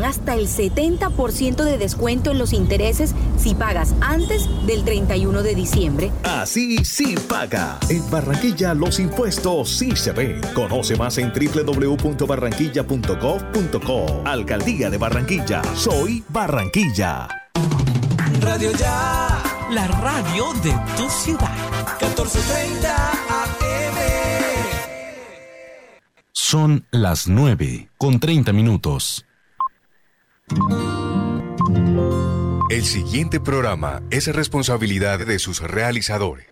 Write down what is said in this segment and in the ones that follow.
dan hasta el 70% de descuento en los intereses si pagas antes del 31 de diciembre. Así sí paga. En Barranquilla los impuestos sí se ven. Conoce más en www.barranquilla.gov.co. Alcaldía de Barranquilla. Soy Barranquilla. Radio Ya. La radio de tu ciudad. 1430 AM. Son las 9 con 30 minutos. El siguiente programa es responsabilidad de sus realizadores.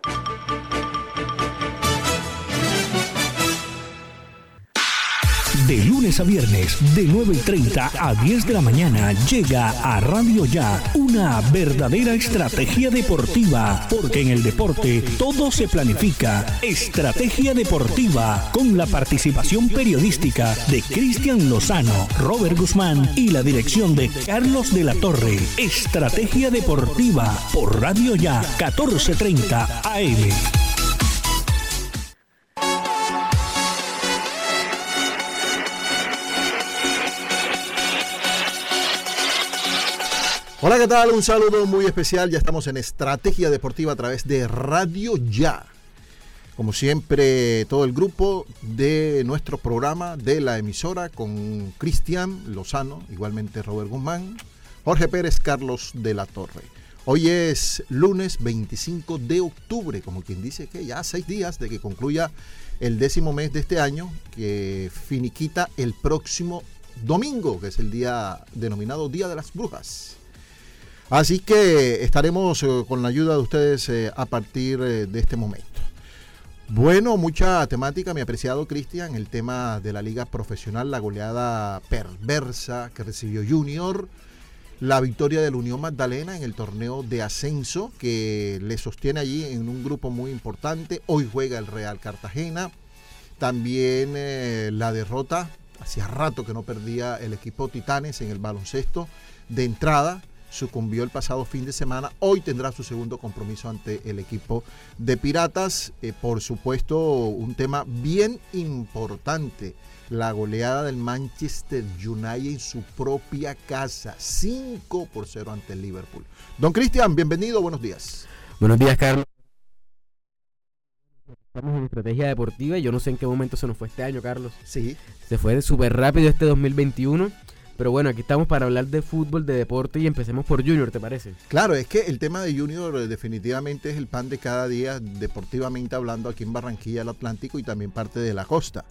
De lunes a viernes, de 9 y 30 a 10 de la mañana, llega a Radio Ya una verdadera estrategia deportiva, porque en el deporte todo se planifica. Estrategia deportiva, con la participación periodística de Cristian Lozano, Robert Guzmán y la dirección de Carlos de la Torre. Estrategia deportiva por Radio Ya 1430 AM. Hola, ¿qué tal? Un saludo muy especial. Ya estamos en Estrategia Deportiva a través de Radio Ya. Como siempre, todo el grupo de nuestro programa de la emisora con Cristian Lozano, igualmente Robert Guzmán, Jorge Pérez, Carlos de la Torre. Hoy es lunes 25 de octubre, como quien dice que ya seis días de que concluya el décimo mes de este año, que finiquita el próximo domingo, que es el día denominado Día de las Brujas. Así que estaremos eh, con la ayuda de ustedes eh, a partir eh, de este momento. Bueno, mucha temática, mi apreciado Cristian, el tema de la liga profesional, la goleada perversa que recibió Junior, la victoria de la Unión Magdalena en el torneo de ascenso que le sostiene allí en un grupo muy importante. Hoy juega el Real Cartagena. También la derrota, hacía rato que no perdía el equipo Titanes en el baloncesto de entrada sucumbió el pasado fin de semana. Hoy tendrá su segundo compromiso ante el equipo de Piratas. Eh, por supuesto, un tema bien importante. La goleada del Manchester United en su propia casa. 5 por 0 ante el Liverpool. Don Cristian, bienvenido, buenos días. Buenos días, Carlos. Estamos en estrategia deportiva y yo no sé en qué momento se nos fue este año, Carlos. Sí. Se fue súper rápido este 2021. Pero bueno, aquí estamos para hablar de fútbol, de deporte y empecemos por Junior, ¿te parece? Claro, es que el tema de Junior eh, definitivamente es el pan de cada día, deportivamente hablando aquí en Barranquilla, el Atlántico y también parte de la costa.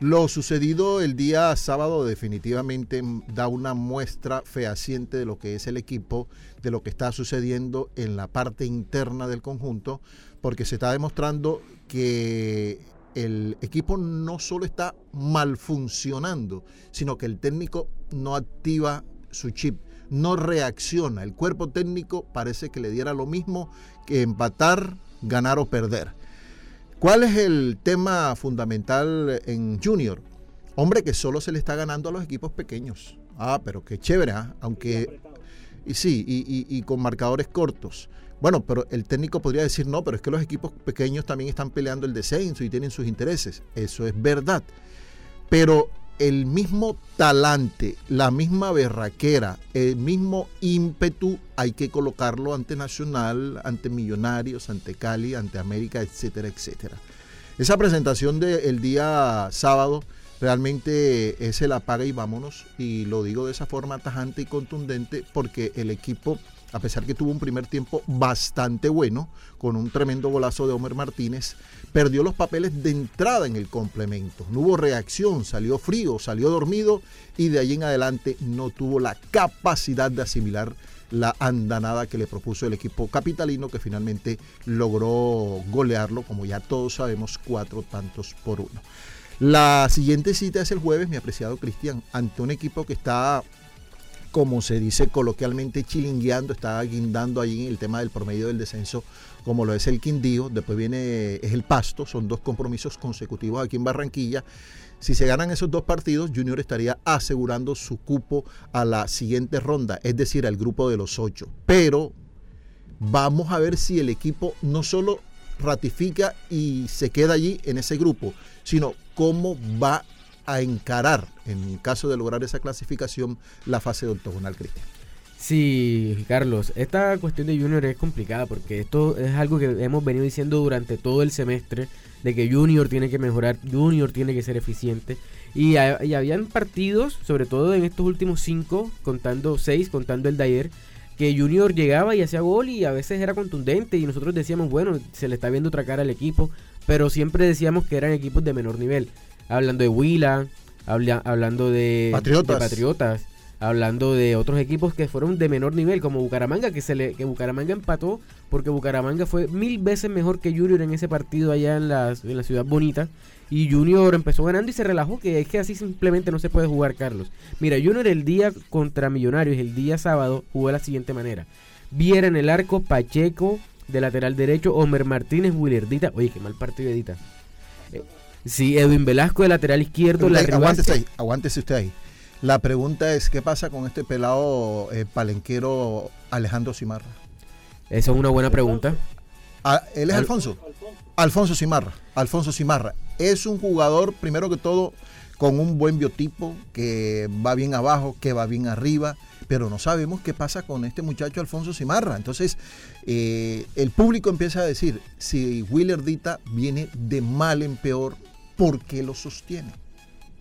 Lo sucedido el día sábado definitivamente da una muestra fehaciente de lo que es el equipo, de lo que está sucediendo en la parte interna del conjunto, porque se está demostrando que el equipo no solo está mal funcionando, sino que el técnico no activa su chip, no reacciona. El cuerpo técnico parece que le diera lo mismo que empatar, ganar o perder. ¿Cuál es el tema fundamental en Junior? Hombre, que solo se le está ganando a los equipos pequeños. Ah, pero qué chévere, ¿ah? aunque... Y sí, y con marcadores cortos. Bueno, pero el técnico podría decir, no, pero es que los equipos pequeños también están peleando el descenso y tienen sus intereses. Eso es verdad. Pero el mismo talante, la misma berraquera, el mismo ímpetu hay que colocarlo ante Nacional, ante Millonarios, ante Cali, ante América, etcétera, etcétera. Esa presentación del día sábado realmente es el apaga y vámonos. Y lo digo de esa forma tajante y contundente porque el equipo a pesar que tuvo un primer tiempo bastante bueno, con un tremendo golazo de Homer Martínez, perdió los papeles de entrada en el complemento. No hubo reacción, salió frío, salió dormido y de ahí en adelante no tuvo la capacidad de asimilar la andanada que le propuso el equipo capitalino que finalmente logró golearlo, como ya todos sabemos, cuatro tantos por uno. La siguiente cita es el jueves, mi apreciado Cristian, ante un equipo que está como se dice coloquialmente, chilingueando, está guindando en el tema del promedio del descenso, como lo es el Quindío, después viene es el Pasto, son dos compromisos consecutivos aquí en Barranquilla. Si se ganan esos dos partidos, Junior estaría asegurando su cupo a la siguiente ronda, es decir, al grupo de los ocho. Pero vamos a ver si el equipo no solo ratifica y se queda allí en ese grupo, sino cómo va a encarar, en caso de lograr esa clasificación, la fase de octogonal, Cristian. Sí, Carlos, esta cuestión de Junior es complicada porque esto es algo que hemos venido diciendo durante todo el semestre, de que Junior tiene que mejorar, Junior tiene que ser eficiente. Y, y habían partidos, sobre todo en estos últimos cinco, contando seis, contando el de ayer, que Junior llegaba y hacía gol y a veces era contundente y nosotros decíamos, bueno, se le está viendo otra cara al equipo, pero siempre decíamos que eran equipos de menor nivel. Hablando de Huila, habla- hablando de Patriotas. de Patriotas, hablando de otros equipos que fueron de menor nivel, como Bucaramanga, que se le, que Bucaramanga empató, porque Bucaramanga fue mil veces mejor que Junior en ese partido allá en la, en la ciudad bonita. Y Junior empezó ganando y se relajó, que es que así simplemente no se puede jugar, Carlos. Mira, Junior el día contra Millonarios, el día sábado, jugó de la siguiente manera. Viera en el arco Pacheco, de lateral derecho, Homer Martínez, Willerdita. Oye, qué mal partido Edita. Eh, sí, Edwin Velasco de lateral izquierdo, la aguántese ahí, aguántese usted ahí. La pregunta es, ¿qué pasa con este pelado eh, palenquero Alejandro Simarra? Esa es una buena pregunta. Ah, ¿Él es Al- Alfonso? Alfonso Simarra. Alfonso Simarra. Es un jugador, primero que todo, con un buen biotipo, que va bien abajo, que va bien arriba, pero no sabemos qué pasa con este muchacho Alfonso Simarra. Entonces, eh, el público empieza a decir, si Willer Dita viene de mal en peor, ¿por qué lo sostiene?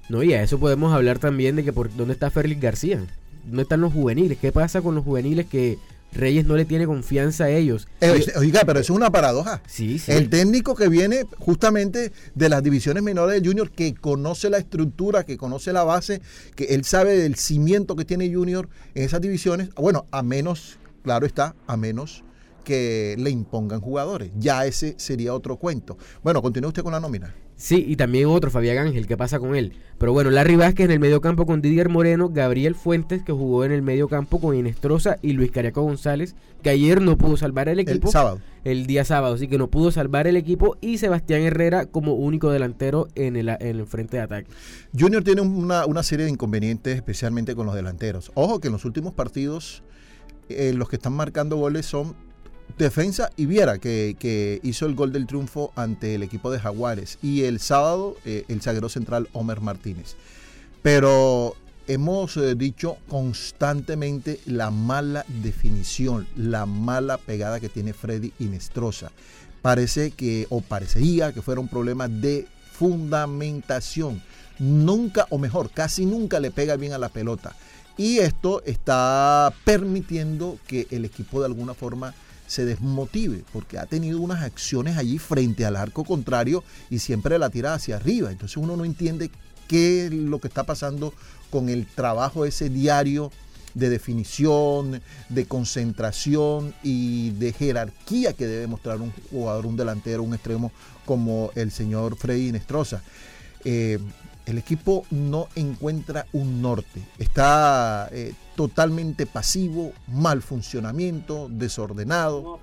No, y a eso podemos hablar también de que por dónde está Félix García. ¿Dónde están los juveniles? ¿Qué pasa con los juveniles que Reyes no le tiene confianza a ellos? Eh, oiga, pero eso es una paradoja. sí, sí. El técnico que viene justamente de las divisiones menores del Junior, que conoce la estructura, que conoce la base, que él sabe del cimiento que tiene Junior en esas divisiones, bueno, a menos, claro está, a menos que le impongan jugadores. Ya ese sería otro cuento. Bueno, continúe usted con la nómina. Sí, y también otro, Fabián Ángel, ¿qué pasa con él? Pero bueno, Larry Vázquez en el medio campo con Didier Moreno, Gabriel Fuentes, que jugó en el medio campo con Inestrosa y Luis Cariaco González, que ayer no pudo salvar el El equipo. sábado. el día sábado, así que no pudo salvar el equipo y Sebastián Herrera como único delantero en el, en el frente de ataque. Junior tiene una, una serie de inconvenientes, especialmente con los delanteros. Ojo que en los últimos partidos, eh, los que están marcando goles son Defensa y Viera, que, que hizo el gol del triunfo ante el equipo de Jaguares. Y el sábado, eh, el zaguero central Homer Martínez. Pero hemos eh, dicho constantemente la mala definición, la mala pegada que tiene Freddy Inestrosa. Parece que, o parecería que fuera un problema de fundamentación. Nunca, o mejor, casi nunca le pega bien a la pelota. Y esto está permitiendo que el equipo de alguna forma se desmotive, porque ha tenido unas acciones allí frente al arco contrario y siempre la tira hacia arriba. Entonces uno no entiende qué es lo que está pasando con el trabajo ese diario de definición, de concentración y de jerarquía que debe mostrar un jugador, un delantero, un extremo como el señor Freddy Nestroza. Eh, el equipo no encuentra un norte, está eh, totalmente pasivo, mal funcionamiento, desordenado.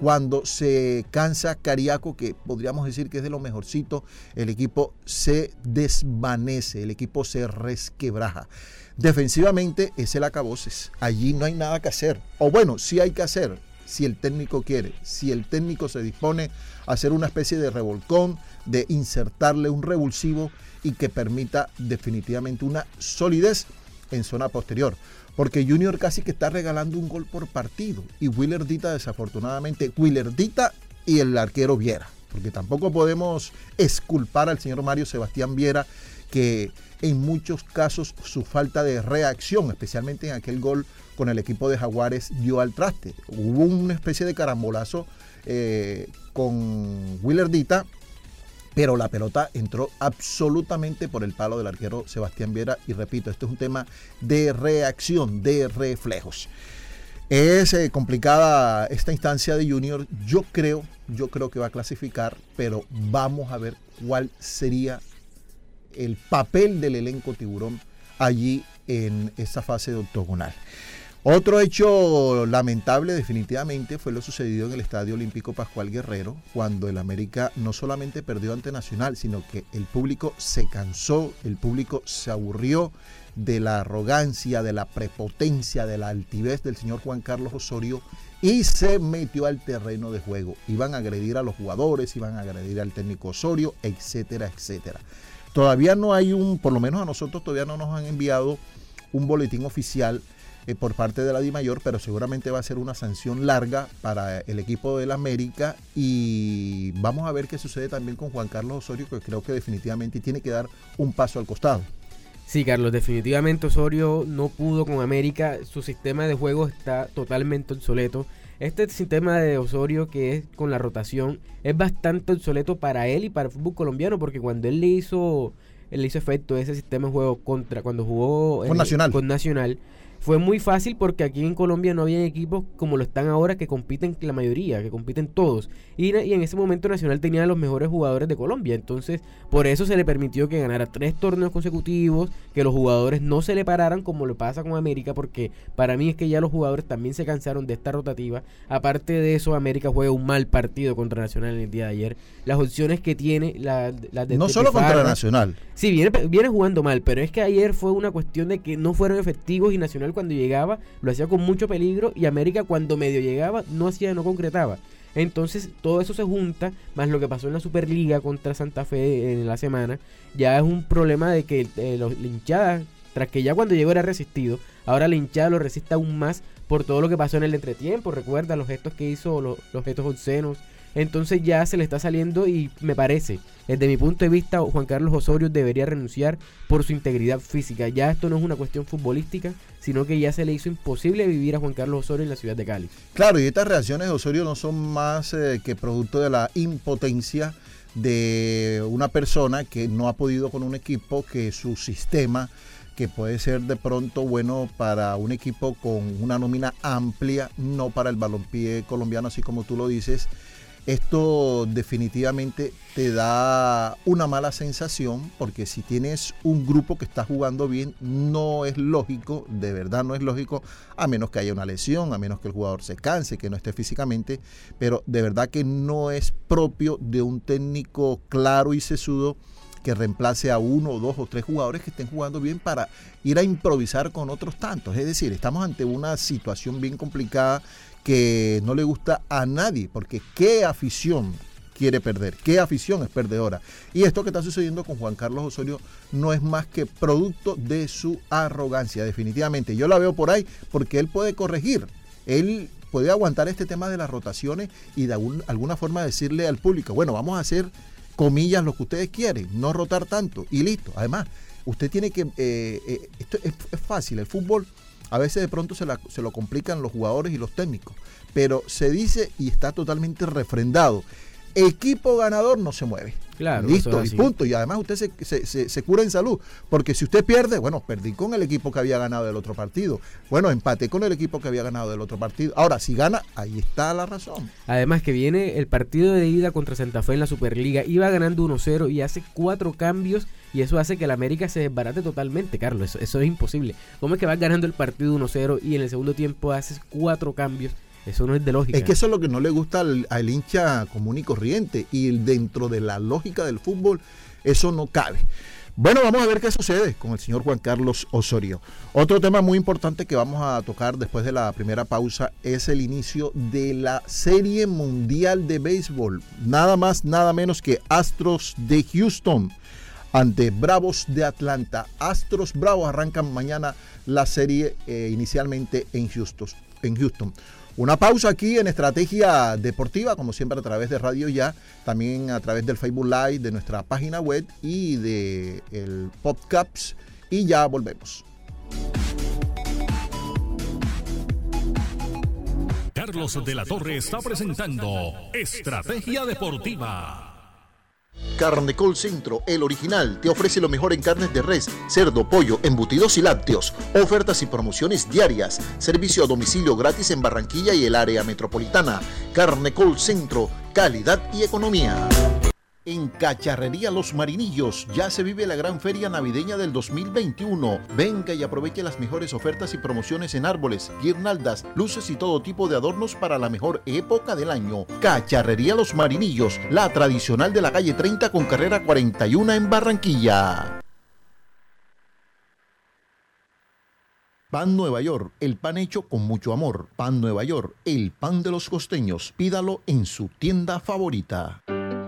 Cuando se cansa Cariaco, que podríamos decir que es de lo mejorcito, el equipo se desvanece, el equipo se resquebraja. Defensivamente es el acaboses. Allí no hay nada que hacer. O bueno, sí hay que hacer si el técnico quiere, si el técnico se dispone a hacer una especie de revolcón, de insertarle un revulsivo y que permita definitivamente una solidez en zona posterior. Porque Junior casi que está regalando un gol por partido. Y Willerdita, desafortunadamente, Willerdita y el arquero Viera. Porque tampoco podemos esculpar al señor Mario Sebastián Viera, que en muchos casos su falta de reacción, especialmente en aquel gol con el equipo de Jaguares, dio al traste. Hubo una especie de carambolazo eh, con Willerdita, pero la pelota entró absolutamente por el palo del arquero Sebastián Viera. Y repito, esto es un tema de reacción, de reflejos. Es eh, complicada esta instancia de Junior. Yo creo, yo creo que va a clasificar, pero vamos a ver cuál sería el papel del elenco tiburón allí en esta fase de octogonal. Otro hecho lamentable definitivamente fue lo sucedido en el Estadio Olímpico Pascual Guerrero, cuando el América no solamente perdió ante Nacional, sino que el público se cansó, el público se aburrió de la arrogancia, de la prepotencia, de la altivez del señor Juan Carlos Osorio y se metió al terreno de juego. Iban a agredir a los jugadores, iban a agredir al técnico Osorio, etcétera, etcétera. Todavía no hay un, por lo menos a nosotros todavía no nos han enviado un boletín oficial eh, por parte de la DIMAYOR, pero seguramente va a ser una sanción larga para el equipo del América y vamos a ver qué sucede también con Juan Carlos Osorio, que creo que definitivamente tiene que dar un paso al costado. Sí, Carlos, definitivamente Osorio no pudo con América, su sistema de juego está totalmente obsoleto. Este sistema de Osorio que es con la rotación es bastante obsoleto para él y para el fútbol colombiano porque cuando él le hizo, él le hizo efecto ese sistema de juego contra cuando jugó Con Nacional. con Nacional fue muy fácil porque aquí en Colombia no había equipos como lo están ahora que compiten la mayoría, que compiten todos. Y, y, en ese momento Nacional tenía los mejores jugadores de Colombia. Entonces, por eso se le permitió que ganara tres torneos consecutivos, que los jugadores no se le pararan como le pasa con América, porque para mí es que ya los jugadores también se cansaron de esta rotativa. Aparte de eso, América juega un mal partido contra Nacional en el día de ayer. Las opciones que tiene, las la de No solo contra Nacional. Sí, viene, viene jugando mal, pero es que ayer fue una cuestión de que no fueron efectivos y Nacional cuando llegaba lo hacía con mucho peligro y América cuando medio llegaba no hacía, no concretaba. Entonces todo eso se junta, más lo que pasó en la Superliga contra Santa Fe en la semana, ya es un problema de que eh, los, la hinchada, tras que ya cuando llegó era resistido, ahora la hinchada lo resiste aún más por todo lo que pasó en el entretiempo, recuerda los gestos que hizo, los, los gestos obscenos, entonces ya se le está saliendo y me parece, desde mi punto de vista, Juan Carlos Osorio debería renunciar por su integridad física. Ya esto no es una cuestión futbolística, sino que ya se le hizo imposible vivir a Juan Carlos Osorio en la ciudad de Cali. Claro, y estas reacciones de Osorio no son más eh, que producto de la impotencia de una persona que no ha podido con un equipo que su sistema que puede ser de pronto bueno para un equipo con una nómina amplia, no para el balompié colombiano, así como tú lo dices, esto definitivamente te da una mala sensación porque si tienes un grupo que está jugando bien, no es lógico, de verdad no es lógico, a menos que haya una lesión, a menos que el jugador se canse, que no esté físicamente, pero de verdad que no es propio de un técnico claro y sesudo que reemplace a uno dos o tres jugadores que estén jugando bien para ir a improvisar con otros tantos. Es decir, estamos ante una situación bien complicada que no le gusta a nadie, porque qué afición quiere perder, qué afición es perdedora. Y esto que está sucediendo con Juan Carlos Osorio no es más que producto de su arrogancia, definitivamente. Yo la veo por ahí porque él puede corregir, él puede aguantar este tema de las rotaciones y de alguna forma decirle al público, bueno, vamos a hacer comillas lo que ustedes quieren, no rotar tanto y listo. Además, usted tiene que, eh, eh, esto es, es, fácil, el fútbol a veces de pronto se, la, se lo complican los jugadores y los técnicos, pero se dice y está totalmente refrendado. Equipo ganador no se mueve. Claro, Listo, y punto. Y además usted se, se, se, se, cura en salud. Porque si usted pierde, bueno, perdí con el equipo que había ganado del otro partido. Bueno, empaté con el equipo que había ganado del otro partido. Ahora, si gana, ahí está la razón. Además que viene el partido de ida contra Santa Fe en la Superliga. Iba ganando 1-0 y hace cuatro cambios. Y eso hace que el América se desbarate totalmente, Carlos. Eso, eso es imposible. ¿Cómo es que vas ganando el partido 1-0 y en el segundo tiempo haces cuatro cambios? Eso no es de lógica. Es que eso es lo que no le gusta al, al, hincha común y corriente. Y dentro de la lógica del fútbol, eso no cabe. Bueno, vamos a ver qué sucede con el señor Juan Carlos Osorio. Otro tema muy importante que vamos a tocar después de la primera pausa es el inicio de la Serie Mundial de Béisbol. Nada más, nada menos que Astros de Houston ante Bravos de Atlanta. Astros Bravos arrancan mañana la serie eh, inicialmente en Houston. En Houston. Una pausa aquí en Estrategia Deportiva, como siempre a través de Radio Ya, también a través del Facebook Live, de nuestra página web y de el podcast. Y ya volvemos. Carlos de la Torre está presentando Estrategia Deportiva. Carnecol Centro, el original, te ofrece lo mejor en carnes de res, cerdo, pollo, embutidos y lácteos. Ofertas y promociones diarias. Servicio a domicilio gratis en Barranquilla y el área metropolitana. Carnecol Centro, calidad y economía. En Cacharrería Los Marinillos ya se vive la gran feria navideña del 2021. Venga y aproveche las mejores ofertas y promociones en árboles, guirnaldas, luces y todo tipo de adornos para la mejor época del año. Cacharrería Los Marinillos, la tradicional de la calle 30 con carrera 41 en Barranquilla. Pan Nueva York, el pan hecho con mucho amor. Pan Nueva York, el pan de los costeños. Pídalo en su tienda favorita.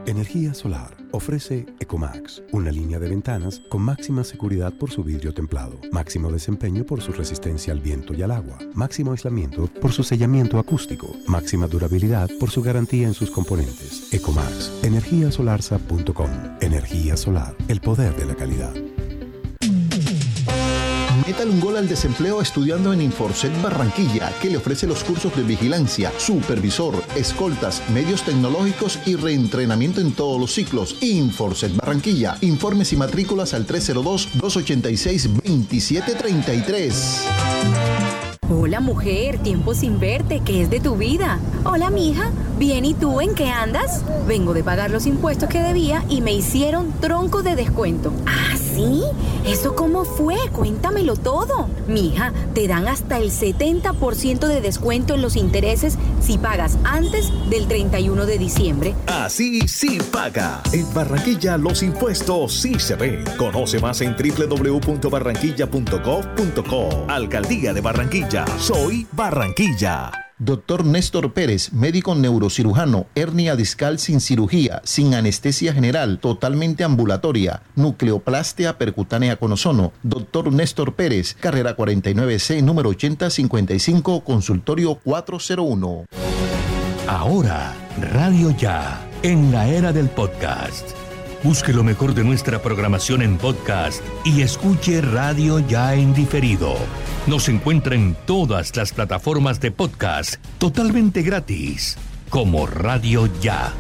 Energía Solar ofrece Ecomax, una línea de ventanas con máxima seguridad por su vidrio templado, máximo desempeño por su resistencia al viento y al agua, máximo aislamiento por su sellamiento acústico, máxima durabilidad por su garantía en sus componentes. Ecomax, energiasolarsa.com. Energía solar, el poder de la calidad. Métale un gol al desempleo estudiando en Inforcet Barranquilla, que le ofrece los cursos de vigilancia, supervisor, escoltas, medios tecnológicos y reentrenamiento en todos los ciclos. Inforcet Barranquilla. Informes y matrículas al 302-286-2733. Hola mujer, tiempo sin verte, ¿qué es de tu vida? Hola mija, bien y tú en qué andas? Vengo de pagar los impuestos que debía y me hicieron tronco de descuento. ¿Ah, sí? ¿Eso cómo fue? Cuéntamelo todo. Mija, te dan hasta el 70% de descuento en los intereses si pagas antes del 31 de diciembre. Así sí paga. En Barranquilla los impuestos sí se ven. Conoce más en www.barranquilla.gov.co. Alcaldía de Barranquilla. Soy Barranquilla. Doctor Néstor Pérez, médico neurocirujano, hernia discal sin cirugía, sin anestesia general, totalmente ambulatoria, nucleoplastia percutánea con ozono. Doctor Néstor Pérez, carrera 49C, número 8055, consultorio 401. Ahora, Radio Ya, en la era del podcast. Busque lo mejor de nuestra programación en podcast y escuche Radio Ya en diferido. Nos encuentra en todas las plataformas de podcast totalmente gratis, como Radio Ya.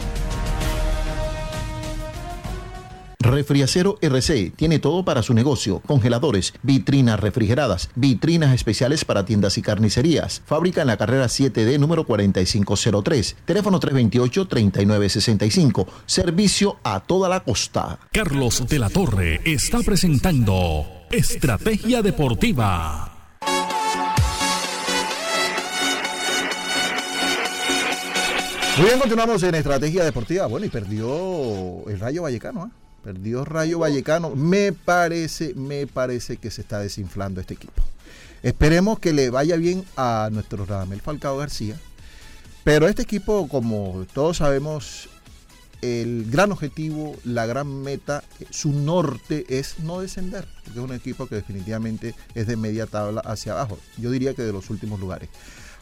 Refriacero RC tiene todo para su negocio: congeladores, vitrinas refrigeradas, vitrinas especiales para tiendas y carnicerías. Fábrica en la carrera 7D número 4503. Teléfono 328-3965. Servicio a toda la costa. Carlos de la Torre está presentando Estrategia Deportiva. Muy bien, continuamos en Estrategia Deportiva. Bueno, y perdió el Rayo Vallecano, ¿ah? Perdió Rayo Vallecano. Me parece, me parece que se está desinflando este equipo. Esperemos que le vaya bien a nuestro Radamel Falcao García. Pero este equipo, como todos sabemos, el gran objetivo, la gran meta, su norte es no descender. Es un equipo que definitivamente es de media tabla hacia abajo. Yo diría que de los últimos lugares.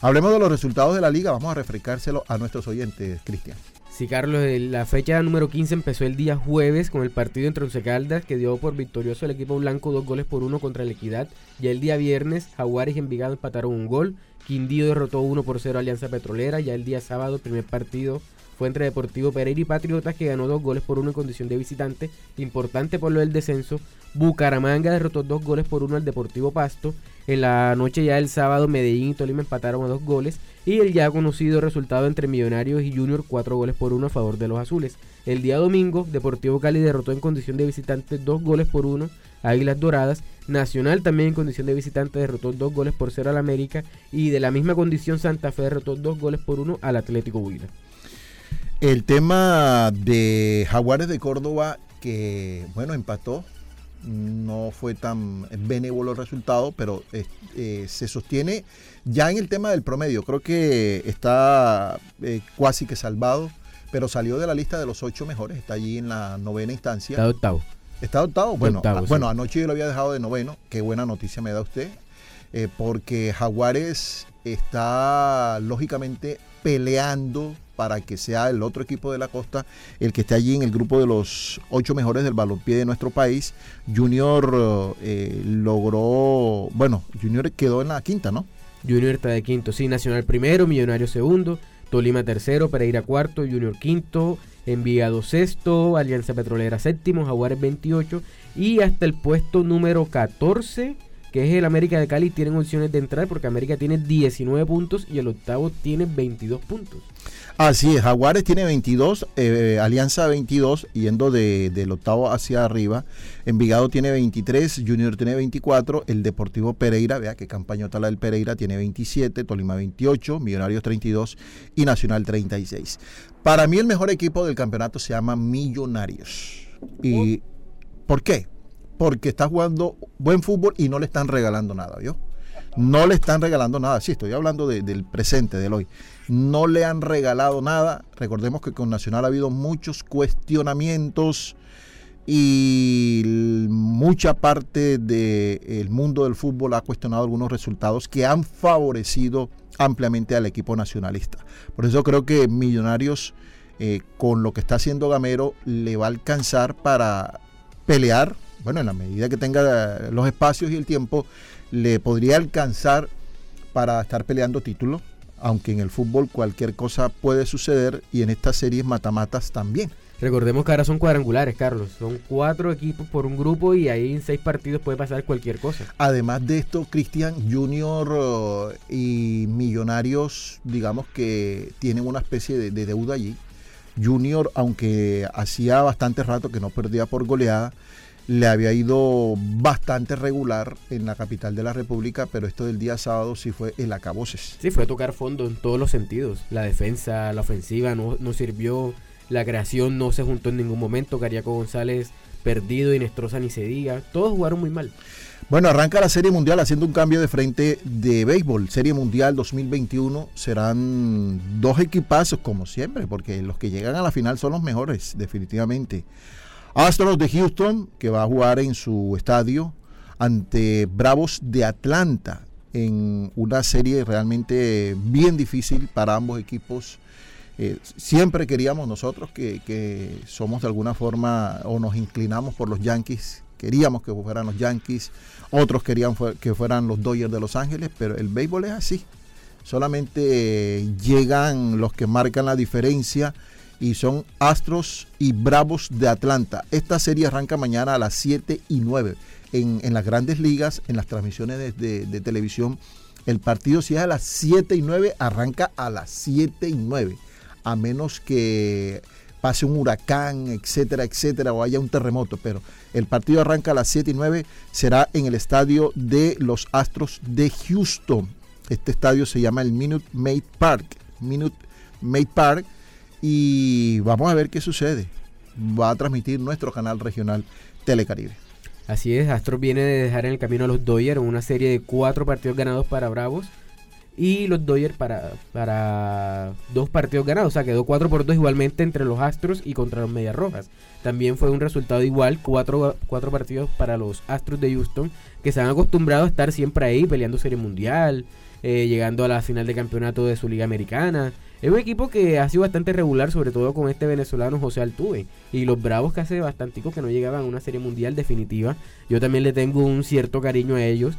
Hablemos de los resultados de la liga. Vamos a refrescárselo a nuestros oyentes, Cristian. Sí, Carlos, la fecha número 15 empezó el día jueves con el partido entre Once Caldas que dio por victorioso el equipo blanco dos goles por uno contra la Equidad. Ya el día viernes, Jaguares y Envigado empataron un gol. Quindío derrotó 1 por 0 a Alianza Petrolera. Ya el día sábado, el primer partido fue entre Deportivo Pereira y Patriotas que ganó dos goles por uno en condición de visitante. Importante por lo del descenso. Bucaramanga derrotó dos goles por uno al Deportivo Pasto. En la noche ya del sábado Medellín y Tolima empataron a dos goles. Y el ya conocido resultado entre Millonarios y Junior, cuatro goles por uno a favor de los azules. El día domingo, Deportivo Cali derrotó en condición de visitante dos goles por uno a Águilas Doradas. Nacional también en condición de visitante derrotó dos goles por cero al América. Y de la misma condición Santa Fe derrotó dos goles por uno al Atlético Huila. El tema de Jaguares de Córdoba, que bueno, empató, no fue tan benévolo el resultado, pero eh, eh, se sostiene ya en el tema del promedio. Creo que está eh, casi que salvado, pero salió de la lista de los ocho mejores, está allí en la novena instancia. Está octavo. ¿Está octavo? Bueno, Octavo, ah, sí. bueno anoche yo lo había dejado de noveno. Qué buena noticia me da usted. eh, porque Jaguares está lógicamente peleando para que sea el otro equipo de la costa el que esté allí en el grupo de los ocho mejores del balompié de nuestro país. Junior eh, logró, bueno, Junior quedó en la quinta, ¿no? Junior está de quinto, sí, Nacional primero, Millonario segundo, Tolima tercero, Pereira cuarto, Junior quinto, Envigado sexto, Alianza Petrolera séptimo, Jaguares 28 y hasta el puesto número 14, que es el América de Cali, tienen opciones de entrar porque América tiene 19 puntos y el octavo tiene 22 puntos. Así es, Jaguares tiene 22, eh, Alianza 22, yendo de, del octavo hacia arriba. Envigado tiene 23, Junior tiene 24, el Deportivo Pereira, vea qué campañota la del Pereira, tiene 27, Tolima 28, Millonarios 32 y Nacional 36. Para mí el mejor equipo del campeonato se llama Millonarios. ¿Y por qué? Porque está jugando buen fútbol y no le están regalando nada, ¿vio? No le están regalando nada. Sí, estoy hablando de- del presente, del hoy. No le han regalado nada. Recordemos que con Nacional ha habido muchos cuestionamientos y mucha parte del mundo del fútbol ha cuestionado algunos resultados que han favorecido ampliamente al equipo nacionalista. Por eso creo que Millonarios, eh, con lo que está haciendo Gamero, le va a alcanzar para pelear, bueno, en la medida que tenga los espacios y el tiempo, le podría alcanzar para estar peleando títulos, aunque en el fútbol cualquier cosa puede suceder y en estas series matamatas también. Recordemos que ahora son cuadrangulares, Carlos. Son cuatro equipos por un grupo y ahí en seis partidos puede pasar cualquier cosa. Además de esto, Cristian Junior eh, y Millonarios, digamos que tienen una especie de, de deuda allí. Junior, aunque hacía bastante rato que no perdía por goleada, le había ido bastante regular en la capital de la República, pero esto del día sábado sí fue el acaboses. Sí, fue tocar fondo en todos los sentidos. La defensa, la ofensiva no, no sirvió. La creación no se juntó en ningún momento. Cariaco González perdido y Nestroza ni se diga. Todos jugaron muy mal. Bueno, arranca la Serie Mundial haciendo un cambio de frente de béisbol. Serie Mundial 2021 serán dos equipazos como siempre, porque los que llegan a la final son los mejores, definitivamente. Astros de Houston, que va a jugar en su estadio ante Bravos de Atlanta, en una serie realmente bien difícil para ambos equipos. Eh, siempre queríamos nosotros que, que somos de alguna forma o nos inclinamos por los Yankees, queríamos que fueran los Yankees, otros querían que fueran los Dodgers de Los Ángeles, pero el béisbol es así. Solamente eh, llegan los que marcan la diferencia y son Astros y Bravos de Atlanta. Esta serie arranca mañana a las 7 y 9. En, en las grandes ligas, en las transmisiones de, de- de televisión, el partido si es a las 7 y 9, arranca a las 7 y 9. A menos que pase un huracán, etcétera, etcétera, o haya un terremoto. Pero el partido arranca a las 7 y 9, será en el estadio de los Astros de Houston. Este estadio se llama el Minute Maid Park. Minute Maid Park. Y vamos a ver qué sucede. Va a transmitir nuestro canal regional Telecaribe. Así es, Astros viene de dejar en el camino a los Dodgers una serie de cuatro partidos ganados para Bravos. Y los Dodgers para, para dos partidos ganados. O sea, quedó 4 por 2 igualmente entre los Astros y contra los Medias Rojas. También fue un resultado igual, cuatro, cuatro partidos para los Astros de Houston, que se han acostumbrado a estar siempre ahí, peleando Serie Mundial, eh, llegando a la final de campeonato de su Liga Americana. Es un equipo que ha sido bastante regular, sobre todo con este venezolano José Altuve. Y los Bravos que hace bastantico que no llegaban a una serie mundial definitiva. Yo también le tengo un cierto cariño a ellos.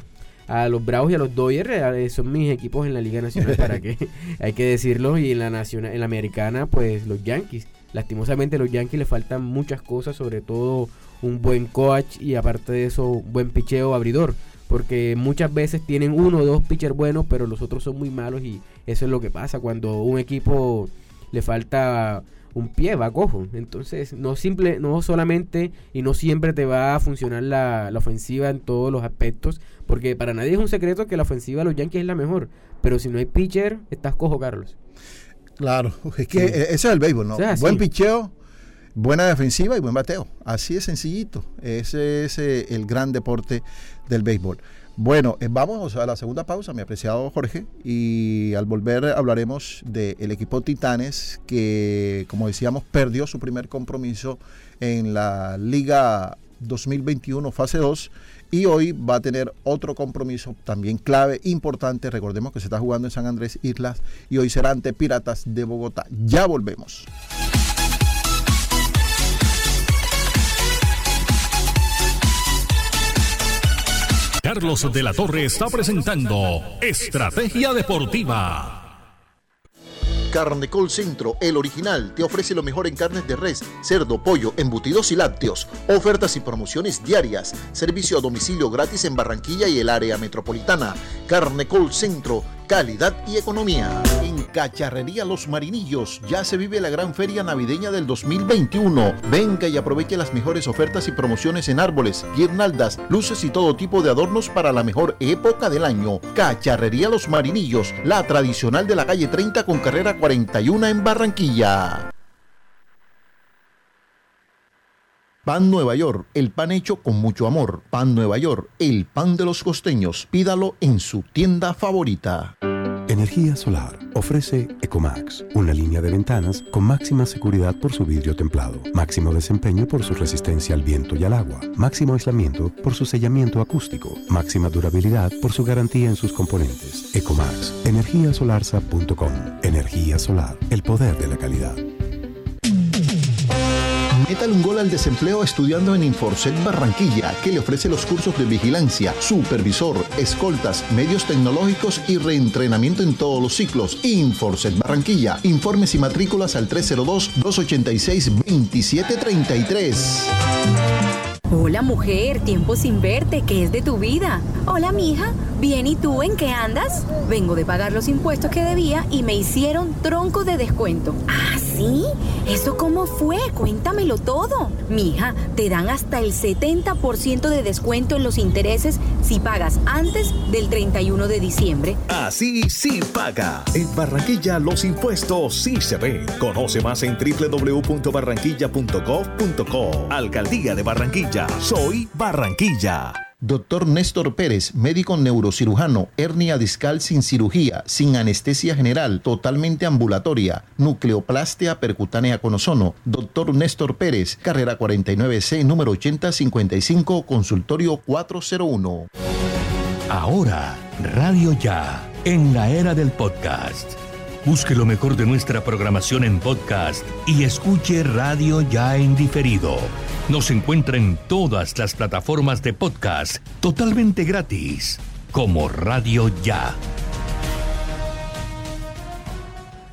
A los Bravos y a los Dodgers eh, son mis equipos en la Liga Nacional, para que hay que decirlo. Y en la nacional, en la americana, pues los Yankees. Lastimosamente a los Yankees le faltan muchas cosas, sobre todo un buen coach y aparte de eso, un buen picheo abridor. Porque muchas veces tienen uno o dos pitchers buenos, pero los otros son muy malos y eso es lo que pasa cuando un equipo le falta un pie, va cojo. Entonces, no simple, no solamente y no siempre te va a funcionar la, la ofensiva en todos los aspectos, porque para nadie es un secreto que la ofensiva de los Yankees es la mejor, pero si no hay pitcher, estás cojo, Carlos. Claro, es que Sí. ese es el béisbol, ¿no? O sea, buen sí. picheo, buena defensiva y buen bateo. Así de sencillito. Ese es eh, el gran deporte del béisbol. Bueno, eh, vamos a la segunda pausa, mi apreciado Jorge, y al volver hablaremos del equipo Titanes que, como decíamos, perdió su primer compromiso en la Liga 2021 fase 2 y hoy va a tener otro compromiso también clave, importante. Recordemos que se está jugando en San Andrés Islas y hoy será ante Piratas de Bogotá. Ya volvemos. Carlos de la Torre está presentando Estrategia Deportiva. Carnecol Centro, el original, te ofrece lo mejor en carnes de res, cerdo, pollo, embutidos y lácteos. Ofertas y promociones diarias. Servicio a domicilio gratis en Barranquilla y el área metropolitana. Carnecol Centro, calidad y economía. Cacharrería Los Marinillos ya se vive la gran feria navideña del 2021. Venga y aproveche las mejores ofertas y promociones en árboles, guirnaldas, luces y todo tipo de adornos para la mejor época del año. Cacharrería Los Marinillos, la tradicional de la calle 30 con carrera 41 en Barranquilla. Pan Nueva York, el pan hecho con mucho amor. Pan Nueva York, el pan de los costeños. Pídalo en su tienda favorita. Energía solar. Ofrece Ecomax, una línea de ventanas con máxima seguridad por su vidrio templado, máximo desempeño por su resistencia al viento y al agua, máximo aislamiento por su sellamiento acústico, máxima durabilidad por su garantía en sus componentes. Ecomax, energiasolarsa.com. Energía solar, el poder de la calidad. Métale un gol al desempleo estudiando en Inforcet Barranquilla, que le ofrece los cursos de vigilancia, supervisor, escoltas, medios tecnológicos y reentrenamiento en todos los ciclos. Inforcet Barranquilla. Informes y matrículas al 302-286-2733. Hola mujer, tiempo sin verte, ¿qué es de tu vida? Hola mija, bien y tú en qué andas? Vengo de pagar los impuestos que debía y me hicieron tronco de descuento. ¿Ah, sí? ¿Eso cómo fue? Cuéntamelo todo. Mija, te dan hasta el 70% de descuento en los intereses si pagas antes del 31 de diciembre. Así sí paga. En Barranquilla los impuestos sí se ven. Conoce más en www.barranquilla.gov.co. Alcaldía de Barranquilla. Soy Barranquilla. Doctor Néstor Pérez, médico neurocirujano, hernia discal sin cirugía, sin anestesia general, totalmente ambulatoria, nucleoplastia percutánea con ozono. Doctor Néstor Pérez, carrera 49C, número 8055, consultorio 401. Ahora, Radio Ya, en la era del podcast. Busque lo mejor de nuestra programación en podcast y escuche Radio Ya en diferido. Nos encuentra en todas las plataformas de podcast totalmente gratis, como Radio Ya.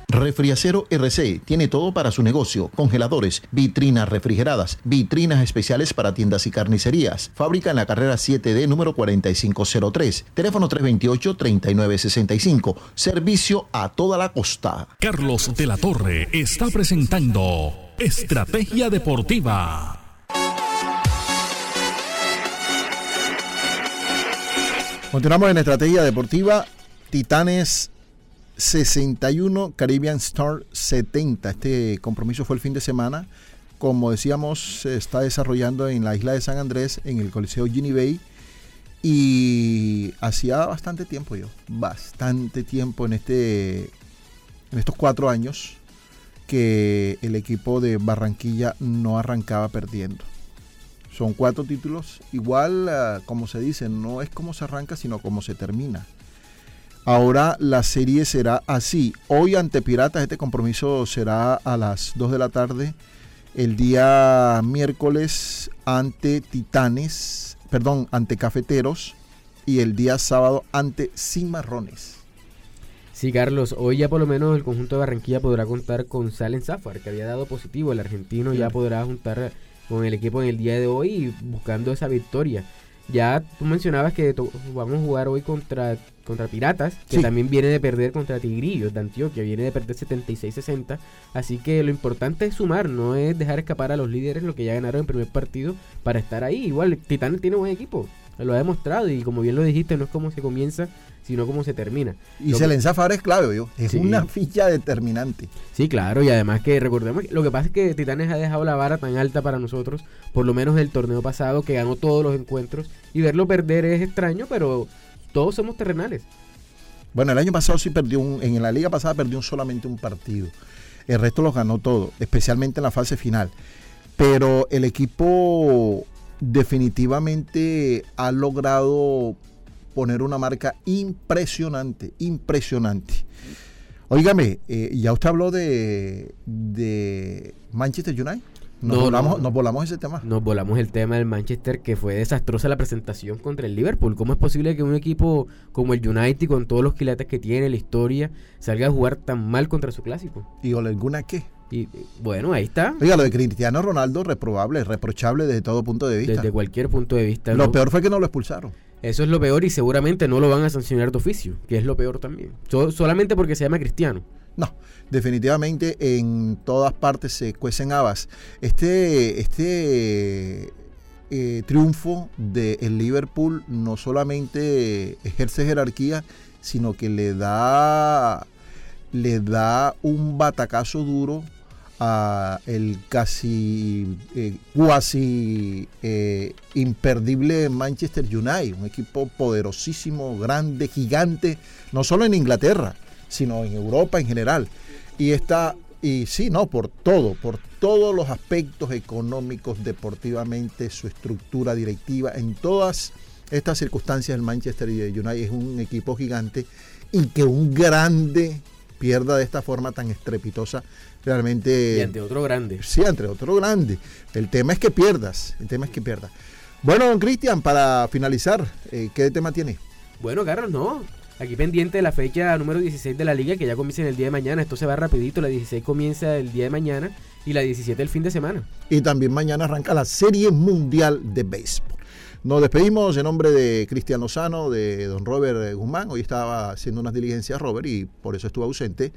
Refriacero RC tiene todo para su negocio: congeladores, vitrinas refrigeradas, vitrinas especiales para tiendas y carnicerías. Fábrica en la carrera 7D número 4503. Teléfono 328-3965. Servicio a toda la costa. Carlos de la Torre está presentando Estrategia Deportiva. Continuamos en Estrategia Deportiva. Titanes 61, Caribbean Star 70. Este compromiso fue el fin de semana. Como decíamos, se está desarrollando en la isla de San Andrés, en el Coliseo Ginny Bay. Y hacía bastante tiempo yo, bastante tiempo en, este, en estos cuatro años que el equipo de Barranquilla no arrancaba perdiendo. Son cuatro títulos. Igual, uh, como se dice, no es como se arranca, sino como se termina. Ahora la serie será así. Hoy ante Piratas este compromiso será a las 2 de la tarde. El día miércoles ante Titanes, perdón, ante Cafeteros. Y el día sábado ante Cimarrones. Sí, Carlos, hoy ya por lo menos el conjunto de Barranquilla podrá contar con Salen Zafar, que había dado positivo. El argentino ya podrá juntar con el equipo en el día de hoy buscando esa victoria. Ya tú mencionabas que vamos a jugar hoy contra, contra Piratas, que Sí. también viene de perder contra Tigrillos de Antioquia, viene de perder 76-60. Así que lo importante es sumar, no es dejar escapar a los líderes lo que ya ganaron el primer partido para estar ahí. Igual, Titanes tiene buen equipo, lo ha demostrado y como bien lo dijiste, no es como se comienza, sino como se termina. Y Lo- Selen Zafar es clave, yo. Es Sí. una ficha determinante. Sí, claro, y además que recordemos, lo que pasa es que Titanes ha dejado la vara tan alta para nosotros, por lo menos del torneo pasado, que ganó todos los encuentros, y verlo perder es extraño, pero todos somos terrenales. Bueno, el año pasado sí perdió un, en la liga pasada perdió solamente un partido. El resto los ganó todo, especialmente en la fase final. Pero el equipo definitivamente ha logrado poner una marca impresionante, impresionante. Óigame, eh, ya usted habló de, de Manchester United. Nos, No, volamos, no. nos volamos ese tema. Nos volamos el tema del Manchester, que fue desastrosa la presentación contra el Liverpool. ¿Cómo es posible que un equipo como el United, con todos los quilates que tiene, la historia, salga a jugar tan mal contra su clásico? ¿Y Ole Gunnar qué? Y bueno, ahí está, Oiga, lo de Cristiano Ronaldo, reprobable, reprochable desde todo punto de vista. desde cualquier punto de vista. Lo peor fue que no lo expulsaron. Eso es lo peor y seguramente no lo van a sancionar de oficio, que es lo peor también. So- solamente porque se llama cristiano. No, definitivamente en todas partes se cuecen habas. Este, este eh, triunfo del Liverpool no solamente ejerce jerarquía, sino que le da, le da un batacazo duro a el casi eh, eh, imperdible Manchester United, un equipo poderosísimo, grande, gigante, no solo en Inglaterra, sino en Europa en general. Y está, y sí, no, por todo, por todos los aspectos económicos, deportivamente, su estructura directiva, en todas estas circunstancias el Manchester United es un equipo gigante y que un grande pierda de esta forma tan estrepitosa realmente... Y ante otro grande. Sí, ante otro grande. El tema es que pierdas, el tema es que pierdas. Bueno, don Cristian, para finalizar, eh, ¿qué tema tiene? Bueno, Carlos, no. Aquí pendiente de la fecha número 16 de la liga, que ya comienza en el día de mañana. Esto se va rapidito, la 16 comienza el día de mañana y la 17 el fin de semana. Y también mañana arranca la Serie Mundial de Béisbol. Nos despedimos en nombre de Cristian Lozano, de don Robert Guzmán. Hoy estaba haciendo unas diligencias Robert y por eso estuvo ausente.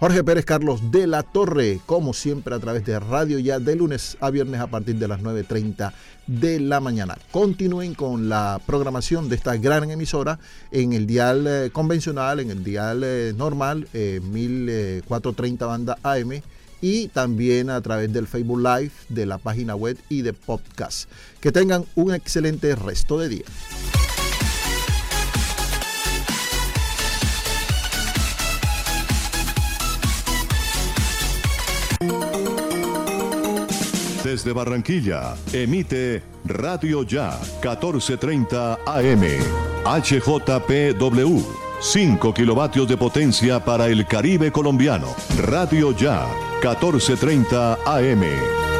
Jorge Pérez Carlos de la Torre, como siempre a través de Radio Ya, de lunes a viernes a partir de las 9.30 de la mañana. Continúen con la programación de esta gran emisora en el dial eh, convencional, en el dial eh, normal, eh, 1430 banda AM y también a través del Facebook Live, de la página web y de podcast. Que tengan un excelente resto de día. Desde Barranquilla, emite Radio Ya 1430 AM. HJPW. 5 kilovatios de potencia para el Caribe colombiano. Radio Ya 1430 AM.